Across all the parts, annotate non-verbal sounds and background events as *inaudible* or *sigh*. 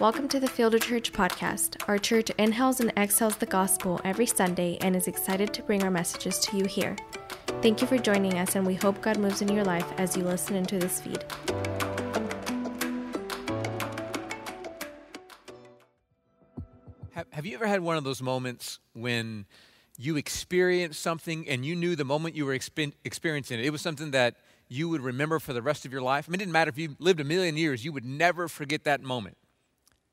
Welcome to the Fielder Church podcast. Our church inhales and exhales the gospel every Sunday and is excited to bring our messages to you here. Thank you for joining us, and we hope God moves in your life as you listen into this feed. Have, you ever had one of those moments when you experienced something and you knew the moment you were expe- experiencing it, it was something that you would remember for the rest of your life? I mean, it didn't matter if you lived a million years, you would never forget that moment.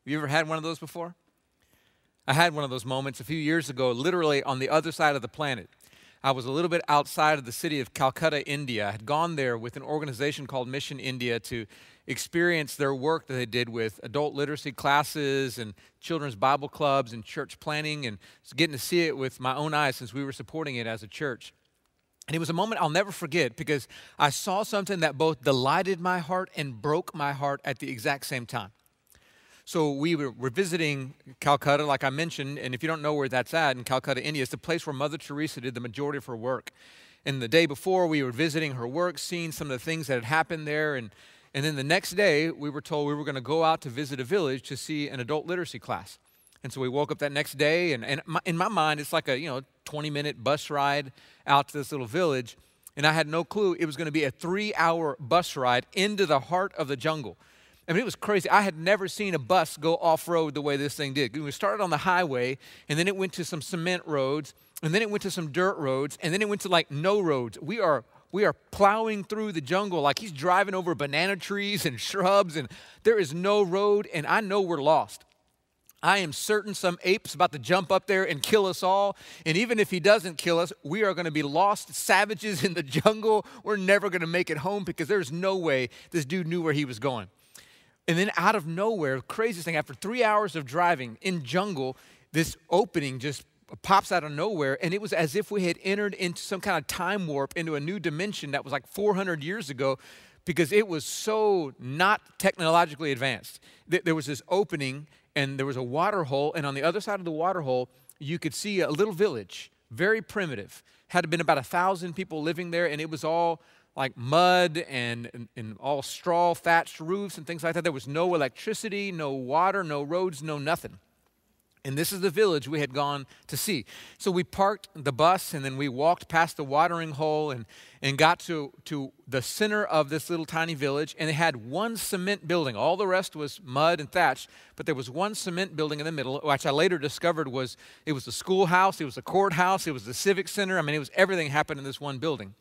Have you ever had one of those before? I had one of those moments a few years ago, literally on the other side of the planet. I was a little bit outside of the city of Calcutta, India. I had gone there with an organization called Mission India to experience their work that they did with adult literacy classes and children's Bible clubs and church planting, and getting to see it with my own eyes since we were supporting it as a church. And it was a moment I'll never forget because I saw something that both delighted my heart and broke my heart at the exact same time. So we were, visiting Calcutta, like I mentioned, and if you don't know where that's at in Calcutta, India, it's the place where Mother Teresa did the majority of her work. And the day before, we were visiting her work, seeing some of the things that had happened there. And, and then the next day, we were told we were going to go out to visit a village to see an adult literacy class. And so we woke up that next day, and, and my, in my mind, it's like a you know 20 minute bus ride out to this little village. And I had no clue it was going to be a three hour bus ride into the heart of the jungle. I mean, it was crazy. I had never seen a bus go off road the way this thing did. We started on the highway, and then it went to some cement roads, and then it went to some dirt roads, and then it went to like no roads. We are we are plowing through the jungle like he's driving over banana trees and shrubs, and there is no road, and I know we're lost. I am certain some ape's about to jump up there and kill us all. And even if he doesn't kill us, we are going to be lost savages in the jungle. We're never going to make it home because there's no way this dude knew where he was going. And then out of nowhere, craziest thing, after three hours of driving in jungle, this opening just pops out of nowhere. And it was as if we had entered into some kind of time warp into a new dimension that was like 400 years ago because it was so not technologically advanced. There was this opening and there was a water hole. And on the other side of the water hole, you could see a little village, very primitive. Had been about a thousand people living there, and it was all like mud and, and, and, all straw thatched roofs and things like that. There was no electricity, no water, no roads, no nothing. And this is the village we had gone to see. So we parked the bus and then we walked past the watering hole and, and got to, to the center of this little tiny village. And it had one cement building. All the rest was mud and thatch, but there was one cement building in the middle, which I later discovered was it was the schoolhouse, it was the courthouse, it was the civic center. I mean, it was everything happened in this one building.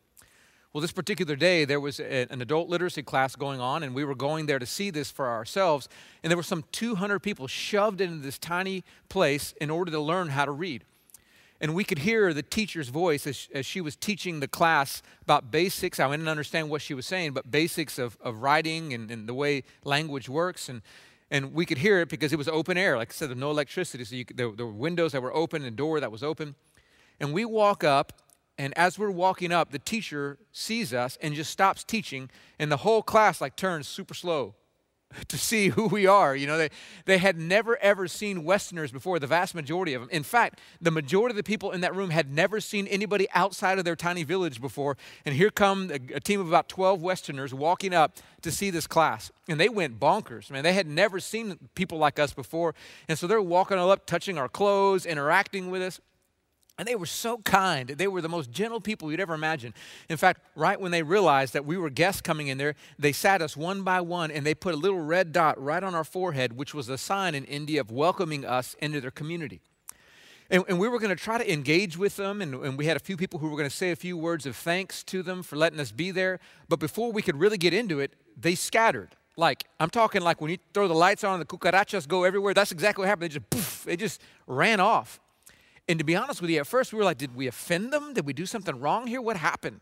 Well, this particular day, there was a, an adult literacy class going on, and we were going there to see this for ourselves. And there were some 200 people shoved into this tiny place in order to learn how to read. And we could hear the teacher's voice as, as she was teaching the class about basics. I didn't understand what she was saying, but basics of, of writing and, and the way language works. And, and we could hear it because it was open air. Like I said, there was no electricity, so could, there, there were windows that were open and a door that was open. And we walk up, and as we're walking up, the teacher sees us and just stops teaching, and the whole class like turns super slow *laughs* to see who we are. You know, they, they had never ever seen Westerners before, the vast majority of them. In fact, the majority of the people in that room had never seen anybody outside of their tiny village before. And here come a, a team of about 12 Westerners walking up to see this class. And they went bonkers. Man, they had never seen people like us before. And so they're walking all up, touching our clothes, interacting with us. And they were so kind. They were the most gentle people you'd ever imagine. In fact, right when they realized that we were guests coming in there, they sat us one by one and they put a little red dot right on our forehead, which was a sign in India of welcoming us into their community. And, and we were going to try to engage with them, and, and we had a few people who were going to say a few words of thanks to them for letting us be there. But before we could really get into it, they scattered. Like, I'm talking like when you throw the lights on and the cucarachas go everywhere, that's exactly what happened. They just, poof, they just ran off. And to be honest with you, at first we were like, did we offend them? Did we do something wrong here? What happened?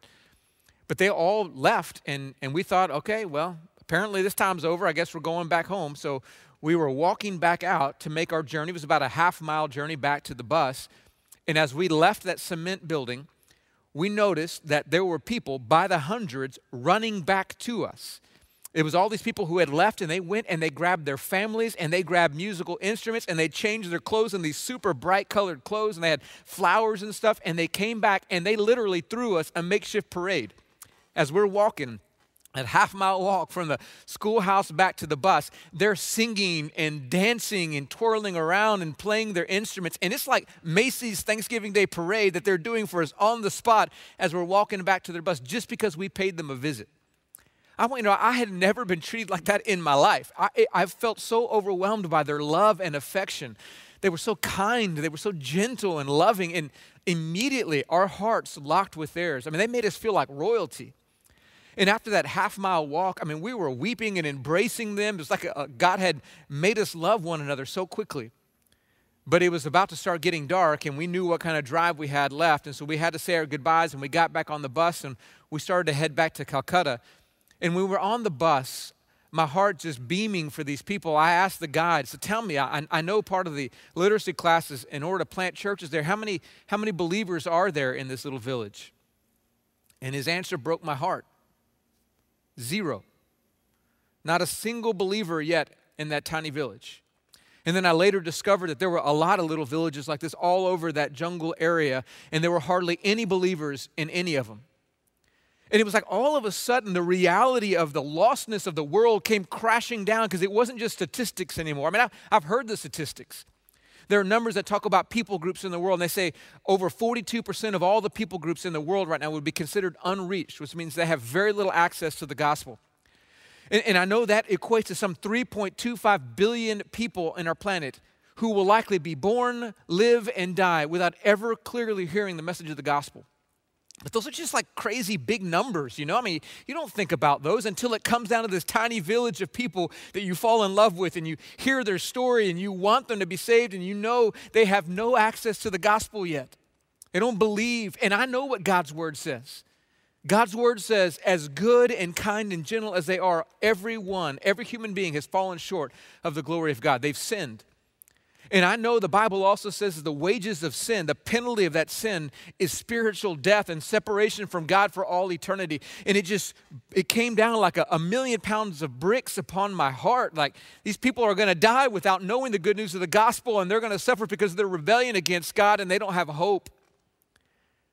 But they all left, and, and we thought, okay, well, apparently this time's over. I guess we're going back home. So we were walking back out to make our journey. It was about a half mile journey back to the bus. And as we left that cement building, we noticed that there were people by the hundreds running back to us. It was all these people who had left, and they went and they grabbed their families and they grabbed musical instruments and they changed their clothes in these super bright colored clothes and they had flowers and stuff. And they came back and they literally threw us a makeshift parade. As we're walking a half mile walk from the schoolhouse back to the bus, they're singing and dancing and twirling around and playing their instruments. And it's like Macy's Thanksgiving Day parade that they're doing for us on the spot as we're walking back to their bus just because we paid them a visit. I want you to know, I had never been treated like that in my life. I, I felt so overwhelmed by their love and affection. They were so kind, they were so gentle and loving, and immediately our hearts locked with theirs. I mean, they made us feel like royalty. And after that half mile walk, I mean, we were weeping and embracing them. It was like a, a, God had made us love one another so quickly. But it was about to start getting dark, and we knew what kind of drive we had left. And so we had to say our goodbyes, and we got back on the bus, and we started to head back to Calcutta. And we were on the bus, my heart just beaming for these people. I asked the guide, so tell me, I, I know part of the literacy classes, in order to plant churches there, how many, how many believers are there in this little village? And his answer broke my heart. Zero. Not a single believer yet in that tiny village. And then I later discovered that there were a lot of little villages like this all over that jungle area, and there were hardly any believers in any of them. And it was like all of a sudden the reality of the lostness of the world came crashing down because it wasn't just statistics anymore. I mean, I've, heard the statistics. There are numbers that talk about people groups in the world, and they say over 42% of all the people groups in the world right now would be considered unreached, which means they have very little access to the gospel. And, and I know that equates to some 3.25 billion people in our planet who will likely be born, live, and die without ever clearly hearing the message of the gospel. But those are just like crazy big numbers, you know? I mean, you don't think about those until it comes down to this tiny village of people that you fall in love with and you hear their story and you want them to be saved and you know they have no access to the gospel yet. They don't believe. And I know what God's word says. God's word says, as good and kind and gentle as they are, everyone, every human being has fallen short of the glory of God. They've sinned. And I know the Bible also says that the wages of sin, the penalty of that sin, is spiritual death and separation from God for all eternity. And it just, it came down like a, a million pounds of bricks upon my heart. Like these people are going to die without knowing the good news of the gospel, and they're going to suffer because of their rebellion against God, and they don't have hope.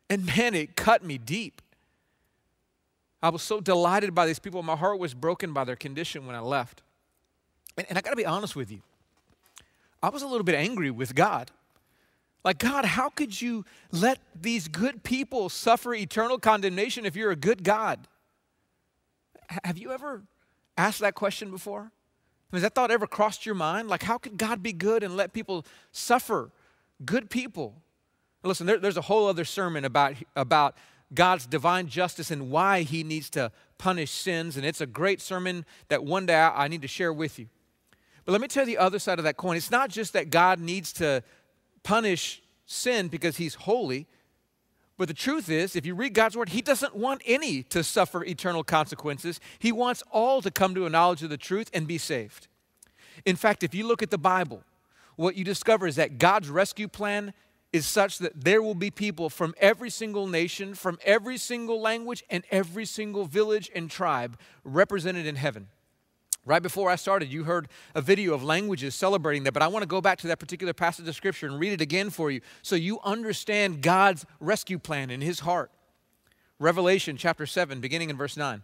And man, it cut me deep. I was so delighted by these people. My heart was broken by their condition when I left. And, and I got to be honest with you. I was a little bit angry with God. Like, God, how could you let these good people suffer eternal condemnation if you're a good God? H- have you ever asked that question before? Has that thought ever crossed your mind? Like, how could God be good and let people suffer? Good people. Listen, there, there's a whole other sermon about, about God's divine justice and why he needs to punish sins, and it's a great sermon that one day I, I need to share with you. But let me tell you the other side of that coin. It's not just that God needs to punish sin because he's holy, but the truth is, if you read God's word, he doesn't want any to suffer eternal consequences. He wants all to come to a knowledge of the truth and be saved. In fact, if you look at the Bible, what you discover is that God's rescue plan is such that there will be people from every single nation, from every single language, and every single village and tribe represented in heaven. Right before I started, you heard a video of languages celebrating that, but I want to go back to that particular passage of Scripture and read it again for you so you understand God's rescue plan in His heart. Revelation chapter 7, beginning in verse 9.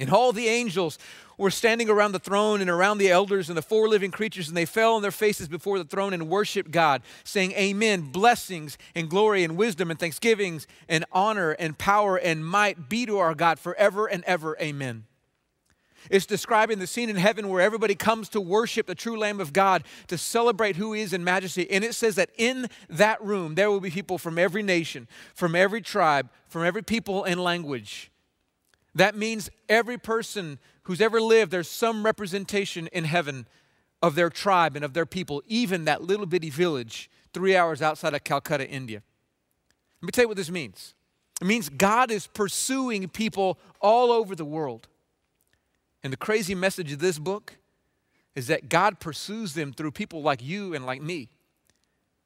And all the angels were standing around the throne and around the elders and the four living creatures, and they fell on their faces before the throne and worshiped God, saying, Amen. Blessings and glory and wisdom and thanksgivings and honor and power and might be to our God forever and ever. Amen. It's describing the scene in heaven where everybody comes to worship the true Lamb of God, to celebrate who He is in majesty. And it says that in that room, there will be people from every nation, from every tribe, from every people and language. That means every person who's ever lived, there's some representation in heaven of their tribe and of their people, even that little bitty village three hours outside of Calcutta, India. Let me tell you what this means it means God is pursuing people all over the world. And the crazy message of this book is that God pursues them through people like you and like me.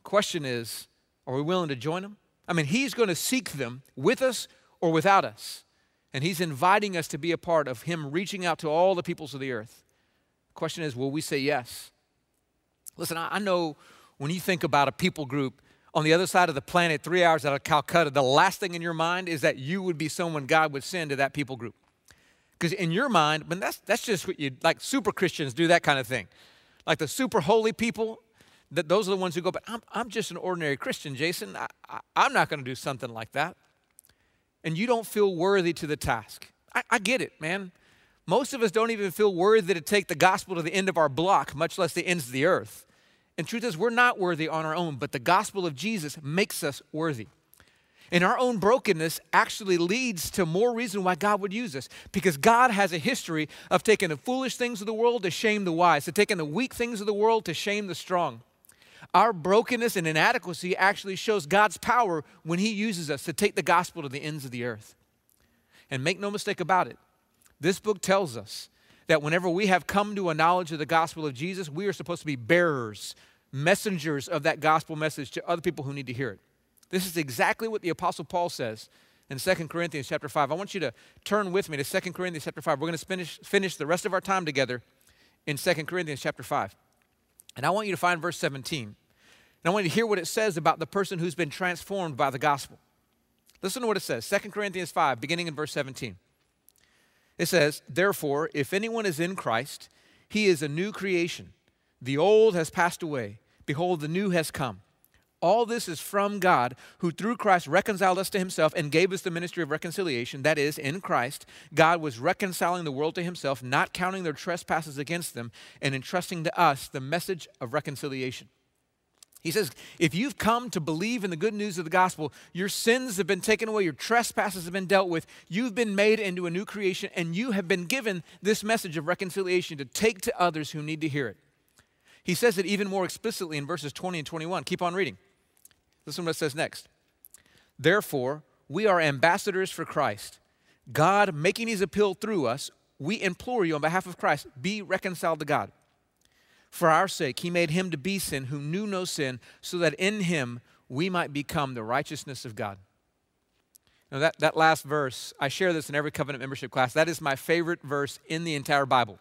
Question is, are we willing to join them? I mean, He's going to seek them with us or without us. And He's inviting us to be a part of Him reaching out to all the peoples of the earth. The question is, will we say yes? Listen, I know when you think about a people group on the other side of the planet, three hours out of Calcutta, the last thing in your mind is that you would be someone God would send to that people group. Because in your mind, but that's, that's just what you, like super Christians do that kind of thing. Like the super holy people, that those are the ones who go, but I'm, I'm just an ordinary Christian, Jason. I, I, I'm not going to do something like that. And you don't feel worthy to the task. I, I get it, man. Most of us don't even feel worthy to take the gospel to the end of our block, much less the ends of the earth. And truth is, we're not worthy on our own, but the gospel of Jesus makes us worthy. And our own brokenness actually leads to more reason why God would use us. Because God has a history of taking the foolish things of the world to shame the wise, to taking the weak things of the world to shame the strong. Our brokenness and inadequacy actually shows God's power when He uses us to take the gospel to the ends of the earth. And make no mistake about it, this book tells us that whenever we have come to a knowledge of the gospel of Jesus, we are supposed to be bearers, messengers of that gospel message to other people who need to hear it. This is exactly what the apostle Paul says in 2 Corinthians chapter 5. I want you to turn with me to 2 Corinthians chapter 5. We're going to finish, finish the rest of our time together in 2 Corinthians chapter 5. And I want you to find verse 17. And I want you to hear what it says about the person who's been transformed by the gospel. Listen to what it says 2 Corinthians 5, beginning in verse 17. It says, Therefore, if anyone is in Christ, he is a new creation. The old has passed away. Behold, the new has come. All this is from God, who through Christ reconciled us to himself and gave us the ministry of reconciliation. That is, in Christ, God was reconciling the world to himself, not counting their trespasses against them, and entrusting to us the message of reconciliation. He says, if you've come to believe in the good news of the gospel, your sins have been taken away, your trespasses have been dealt with, you've been made into a new creation, and you have been given this message of reconciliation to take to others who need to hear it. He says it even more explicitly in verses 20 and 21. Keep on reading. Listen to what it says next. Therefore, we are ambassadors for Christ. God making his appeal through us, we implore you on behalf of Christ, be reconciled to God. For our sake, he made him to be sin who knew no sin, so that in him we might become the righteousness of God. Now, that, that last verse, I share this in every covenant membership class. That is my favorite verse in the entire Bible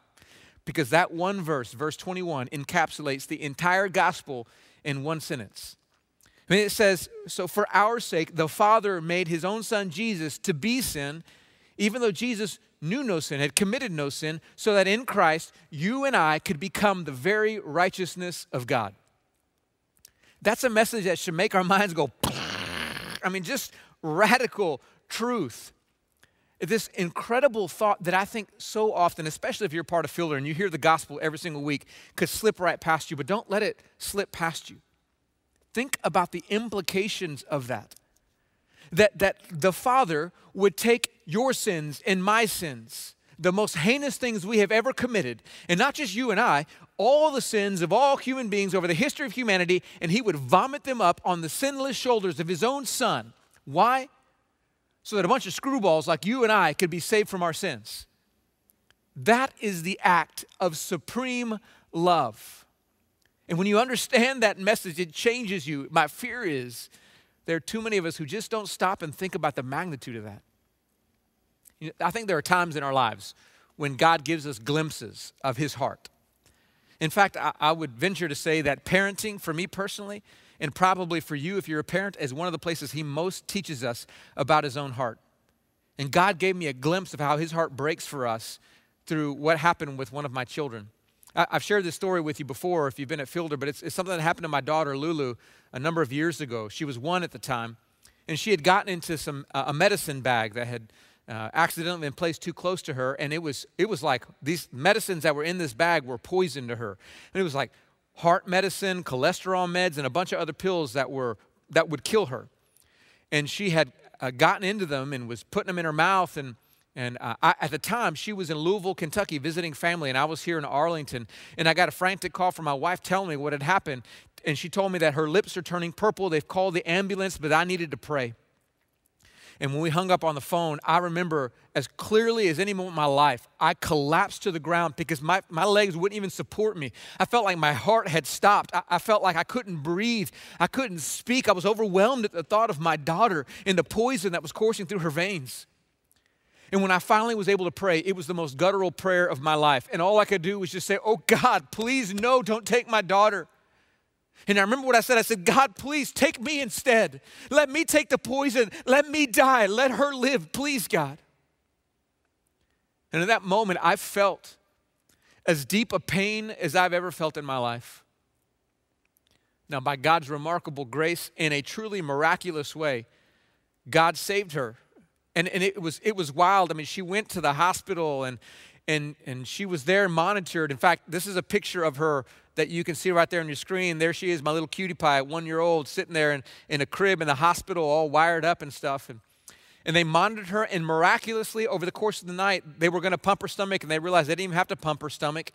because that one verse, verse 21, encapsulates the entire gospel in one sentence. I mean, it says, So for our sake, the Father made his own son Jesus to be sin, even though Jesus knew no sin, had committed no sin, so that in Christ you and I could become the very righteousness of God. That's a message that should make our minds go, *laughs* I mean, just radical truth. This incredible thought that I think so often, especially if you're part of Fielder and you hear the gospel every single week, could slip right past you, but don't let it slip past you. Think about the implications of that that, that the Father would take your sins and my sins, the most heinous things we have ever committed, and not just you and I, all the sins of all human beings over the history of humanity, and He would vomit them up on the sinless shoulders of His own Son. Why? So that a bunch of screwballs like you and I could be saved from our sins. That is the act of supreme love. And when you understand that message, it changes you. My fear is there are too many of us who just don't stop and think about the magnitude of that. I think there are times in our lives when God gives us glimpses of His heart. In fact, I, I, would venture to say that parenting, for me personally, and probably for you if you're a parent, is one of the places He most teaches us about His own heart. And God gave me a glimpse of how His heart breaks for us through what happened with one of my children. I've shared this story with you before if you've been at Fielder, but it's, it's, something that happened to my daughter Lulu a number of years ago. She was one at the time, and she had gotten into some uh, a medicine bag that had uh, accidentally been placed too close to her, and it was it was like these medicines that were in this bag were poison to her, and it was like heart medicine, cholesterol meds, and a bunch of other pills that were that would kill her, and she had uh, gotten into them and was putting them in her mouth and and uh, I, at the time, she was in Louisville, Kentucky, visiting family, and I was here in Arlington. And I got a frantic call from my wife telling me what had happened. And she told me that her lips are turning purple. They've called the ambulance, but I needed to pray. And when we hung up on the phone, I remember as clearly as any moment in my life, I collapsed to the ground because my, my legs wouldn't even support me. I felt like my heart had stopped. I, I felt like I couldn't breathe. I couldn't speak. I was overwhelmed at the thought of my daughter and the poison that was coursing through her veins. And when I finally was able to pray, it was the most guttural prayer of my life. And all I could do was just say, Oh God, please, no, don't take my daughter. And I remember what I said. I said, God, please take me instead. Let me take the poison. Let me die. Let her live, please, God. And in that moment, I felt as deep a pain as I've ever felt in my life. Now, by God's remarkable grace, in a truly miraculous way, God saved her. And, and it, was, it was wild. I mean, she went to the hospital and, and, and she was there monitored. In fact, this is a picture of her that you can see right there on your screen. There she is, my little cutie pie, one year old, sitting there in, in a crib in the hospital, all wired up and stuff. And, and they monitored her, and miraculously, over the course of the night, they were going to pump her stomach, and they realized they didn't even have to pump her stomach.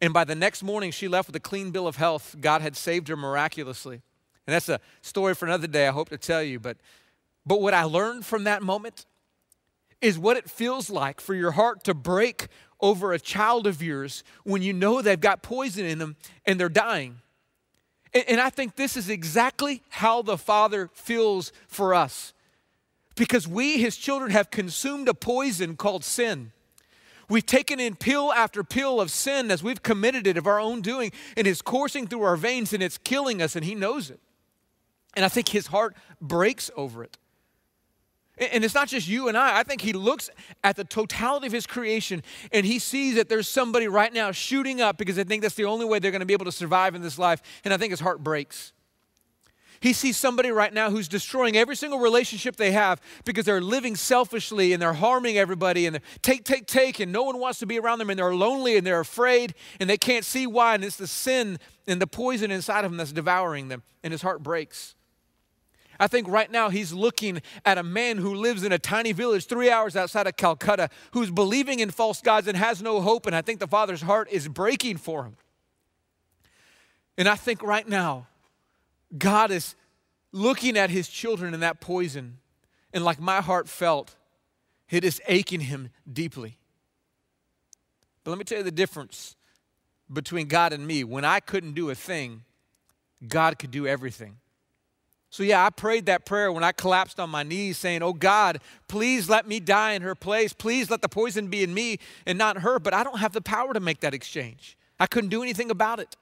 And by the next morning, she left with a clean bill of health. God had saved her miraculously. And that's a story for another day, I hope to tell you. But, but what I learned from that moment is what it feels like for your heart to break over a child of yours when you know they've got poison in them and they're dying. And, and I think this is exactly how the Father feels for us. Because we, his children, have consumed a poison called sin. We've taken in pill after pill of sin as we've committed it of our own doing, and it's coursing through our veins and it's killing us, and he knows it. And I think his heart breaks over it. And it's not just you and I. I think he looks at the totality of his creation and he sees that there's somebody right now shooting up because they think that's the only way they're going to be able to survive in this life. And I think his heart breaks. He sees somebody right now who's destroying every single relationship they have because they're living selfishly and they're harming everybody and they're take, take, take, and no one wants to be around them and they're lonely and they're afraid and they can't see why. And it's the sin and the poison inside of them that's devouring them. And his heart breaks. I think right now he's looking at a man who lives in a tiny village three hours outside of Calcutta who's believing in false gods and has no hope. And I think the father's heart is breaking for him. And I think right now, God is looking at his children in that poison. And like my heart felt, it is aching him deeply. But let me tell you the difference between God and me. When I couldn't do a thing, God could do everything. So, yeah, I prayed that prayer when I collapsed on my knees, saying, Oh God, please let me die in her place. Please let the poison be in me and not her. But I don't have the power to make that exchange. I couldn't do anything about it.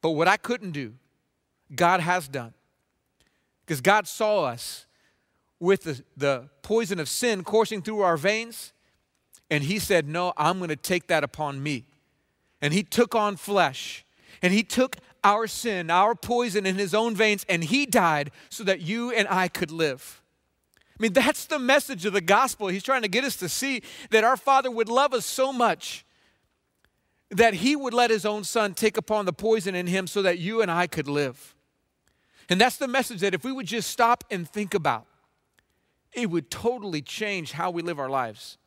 But what I couldn't do, God has done. Because God saw us with the, the poison of sin coursing through our veins, and He said, No, I'm going to take that upon me. And He took on flesh, and He took our sin, our poison in his own veins, and he died so that you and I could live. I mean, that's the message of the gospel. He's trying to get us to see that our Father would love us so much that he would let his own son take upon the poison in him so that you and I could live. And that's the message that if we would just stop and think about, it would totally change how we live our lives.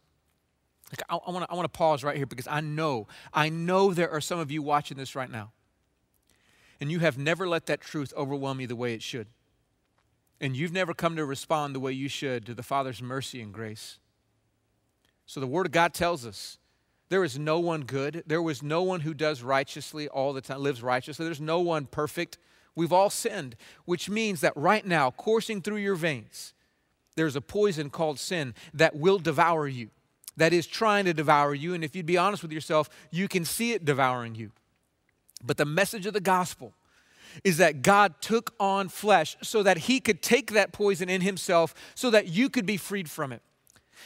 Like, I, I want to pause right here because I know, I know there are some of you watching this right now and you have never let that truth overwhelm you the way it should. And you've never come to respond the way you should to the Father's mercy and grace. So the Word of God tells us there is no one good. There was no one who does righteously all the time, lives righteously. There's no one perfect. We've all sinned, which means that right now, coursing through your veins, there's a poison called sin that will devour you, that is trying to devour you. And if you'd be honest with yourself, you can see it devouring you. But the message of the gospel is that God took on flesh so that he could take that poison in himself so that you could be freed from it.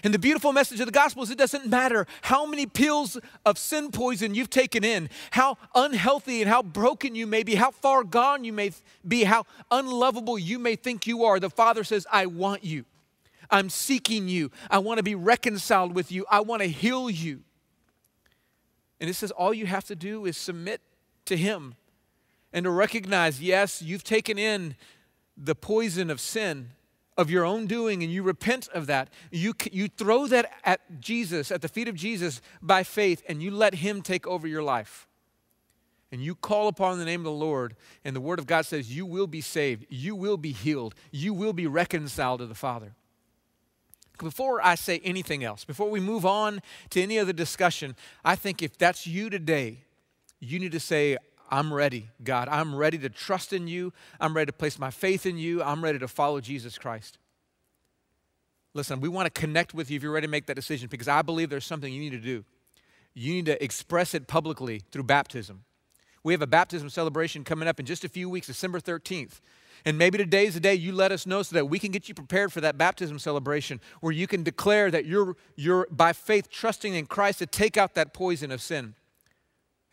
And the beautiful message of the gospel is it doesn't matter how many pills of sin poison you've taken in, how unhealthy and how broken you may be, how far gone you may be, how unlovable you may think you are. The Father says, I want you. I'm seeking you. I want to be reconciled with you. I want to heal you. And it says, all you have to do is submit to Him and to recognize yes, you've taken in the poison of sin of your own doing and you repent of that. You, you throw that at Jesus, at the feet of Jesus by faith, and you let Him take over your life. And you call upon the name of the Lord, and the Word of God says you will be saved, you will be healed, you will be reconciled to the Father. before I say anything else, before we move on to any other discussion, I think if that's you today, you need to say, I'm ready, God. I'm ready to trust in you. I'm ready to place my faith in you. I'm ready to follow Jesus Christ. Listen, we want to connect with you if you're ready to make that decision because I believe there's something you need to do. You need to express it publicly through baptism. We have a baptism celebration coming up in just a few weeks, December 13th. And maybe today's the day you let us know so that we can get you prepared for that baptism celebration where you can declare that you're, you're by faith trusting in Christ to take out that poison of sin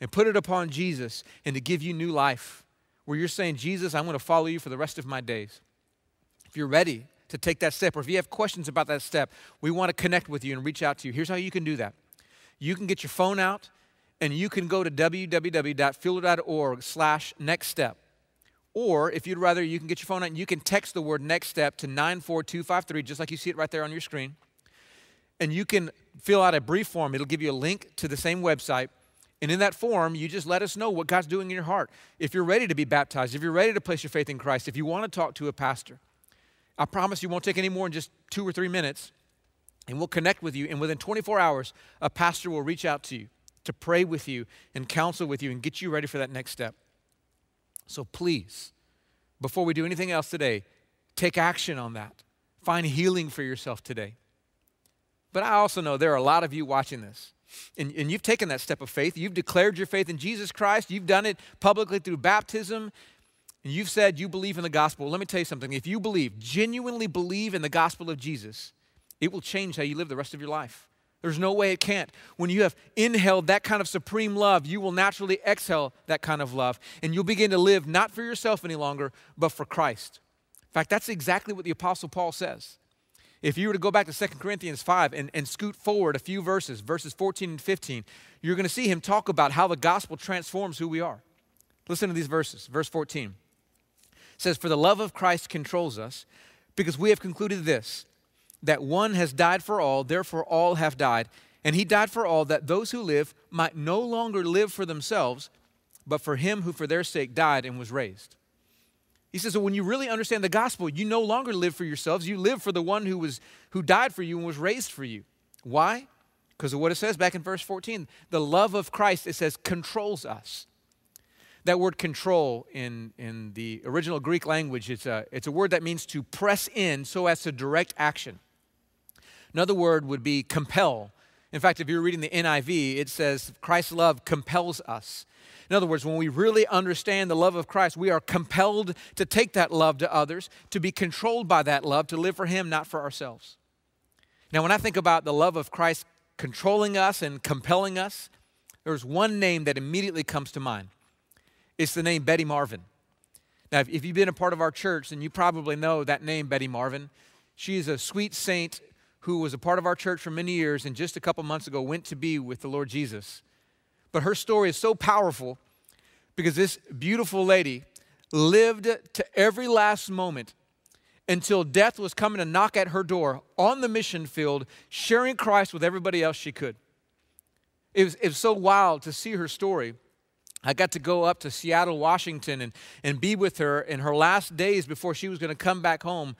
and put it upon Jesus and to give you new life. Where you're saying, Jesus, I'm going to follow you for the rest of my days. If you're ready to take that step, or if you have questions about that step, we want to connect with you and reach out to you. Here's how you can do that you can get your phone out and you can go to www.fielder.org slash next step. Or if you'd rather, you can get your phone out and you can text the word next step to 94253, just like you see it right there on your screen. And you can fill out a brief form. It'll give you a link to the same website. And in that form, you just let us know what God's doing in your heart. If you're ready to be baptized, if you're ready to place your faith in Christ, if you want to talk to a pastor, I promise you won't take any more than just two or three minutes. And we'll connect with you. And within 24 hours, a pastor will reach out to you to pray with you and counsel with you and get you ready for that next step. So please, before we do anything else today, take action on that. Find healing for yourself today. But I also know there are a lot of you watching this, and, and you've taken that step of faith. You've declared your faith in Jesus Christ. You've done it publicly through baptism. And you've said you believe in the gospel. Let me tell you something. If you believe, genuinely believe in the gospel of Jesus, it will change how you live the rest of your life. There's no way it can't. When you have inhaled that kind of supreme love, you will naturally exhale that kind of love. And you'll begin to live not for yourself any longer, but for Christ. In fact, that's exactly what the Apostle Paul says. If you were to go back to 2 Corinthians 5 and, and scoot forward a few verses, verses 14 and 15, you're going to see him talk about how the gospel transforms who we are. Listen to these verses. Verse 14 says, For the love of Christ controls us, because we have concluded this that one has died for all, therefore all have died. And he died for all, that those who live might no longer live for themselves, but for him who for their sake died and was raised. He says, so when you really understand the gospel, you no longer live for yourselves, you live for the one who, was, who died for you and was raised for you. Why? Because of what it says back in verse 14. The love of Christ, it says, controls us. That word control in, in the original Greek language, it's a, it's a word that means to press in so as to direct action. Another word would be compel. In fact, if you're reading the NIV, it says Christ's love compels us. In other words, when we really understand the love of Christ, we are compelled to take that love to others, to be controlled by that love, to live for Him, not for ourselves. Now, when I think about the love of Christ controlling us and compelling us, there's one name that immediately comes to mind. It's the name Betty Marvin. Now, if you've been a part of our church, then you probably know that name, Betty Marvin. She is a sweet saint who was a part of our church for many years and just a couple months ago went to be with the Lord Jesus. But her story is so powerful because this beautiful lady lived to every last moment until death was coming to knock at her door on the mission field, sharing Christ with everybody else she could. It was, it was so wild to see her story. I got to go up to Seattle, Washington, and, and be with her in her last days before she was going to come back home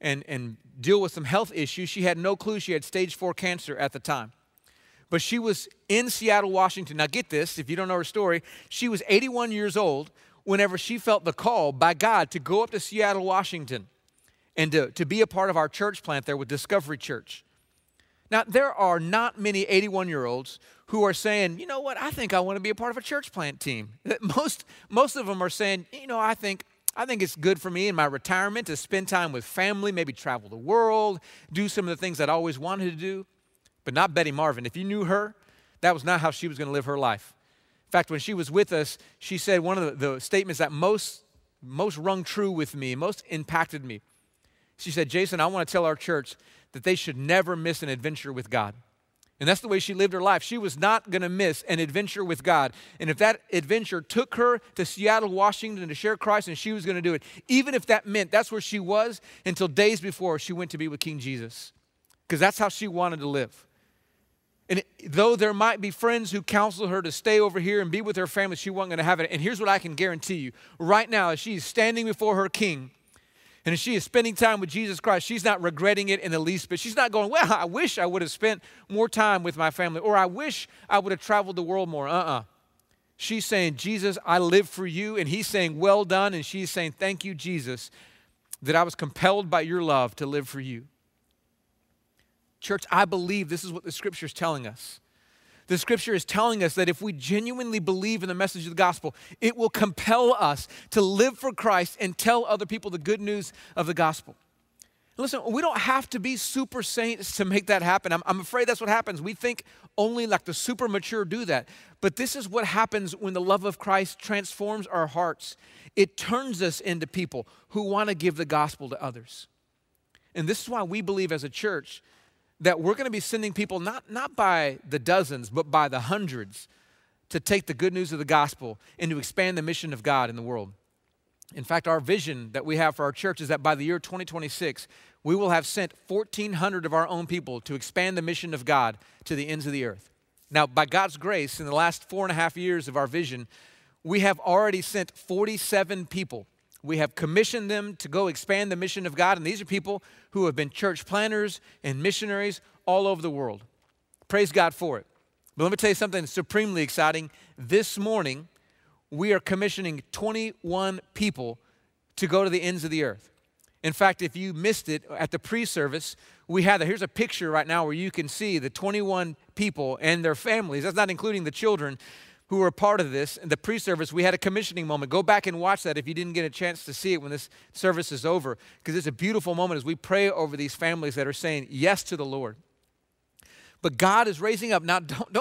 and, and deal with some health issues. She had no clue she had stage four cancer at the time. But she was in Seattle, Washington. Now, get this if you don't know her story, she was 81 years old whenever she felt the call by God to go up to Seattle, Washington and to, to be a part of our church plant there with Discovery Church. Now, there are not many 81 year olds who are saying, you know what, I think I want to be a part of a church plant team. *laughs* Most, most of them are saying, you know, I think I think it's good for me in my retirement to spend time with family, maybe travel the world, do some of the things that I always wanted to do. But not Betty Marvin. If you knew her, that was not how she was going to live her life. In fact, when she was with us, she said one of the, the statements that most, most rung true with me, most impacted me. She said, Jason, I want to tell our church that they should never miss an adventure with God. And that's the way she lived her life. She was not going to miss an adventure with God. And if that adventure took her to Seattle, Washington to share Christ, and she was going to do it, even if that meant that's where she was until days before she went to be with King Jesus, because that's how she wanted to live. And though there might be friends who counsel her to stay over here and be with her family, she wasn't going to have it. And here's what I can guarantee you right now, as she's standing before her king, And as she is spending time with Jesus Christ. She's not regretting it in the least bit. She's not going, Well, I wish I would have spent more time with my family, or I wish I would have traveled the world more. Uh uh She's saying, Jesus, I live for you. And he's saying, Well done. And she's saying, Thank you, Jesus, that I was compelled by your love to live for you. Church, I believe this is what the scripture is telling us. The scripture is telling us that if we genuinely believe in the message of the gospel, it will compel us to live for Christ and tell other people the good news of the gospel. Listen, we don't have to be super saints to make that happen. I'm, I'm, afraid that's what happens. We think only like the super mature do that. But this is what happens when the love of Christ transforms our hearts. It turns us into people who want to give the gospel to others. And this is why we believe as a church that we're going to be sending people not, not by the dozens, but by the hundreds to take the good news of the gospel and to expand the mission of God in the world. In fact, our vision that we have for our church is that by the year 2026, we will have sent 1,400 of our own people to expand the mission of God to the ends of the earth. Now, by God's grace, in the last four and a half years of our vision, we have already sent 47 people we have commissioned them to go expand the mission of God, and these are people who have been church planters and missionaries all over the world. Praise God for it. But let me tell you something supremely exciting. This morning, we are commissioning 21 people to go to the ends of the earth. In fact, if you missed it at the pre service, we had. Here's a picture right now where you can see the 21 people and their families. That's not including the children who were part of this. In the pre service, we had a commissioning moment. Go back and watch that if you didn't get a chance to see it when this service is over, because it's a beautiful moment as we pray over these families that are saying yes to the Lord. But God is raising up. Now, don't, don't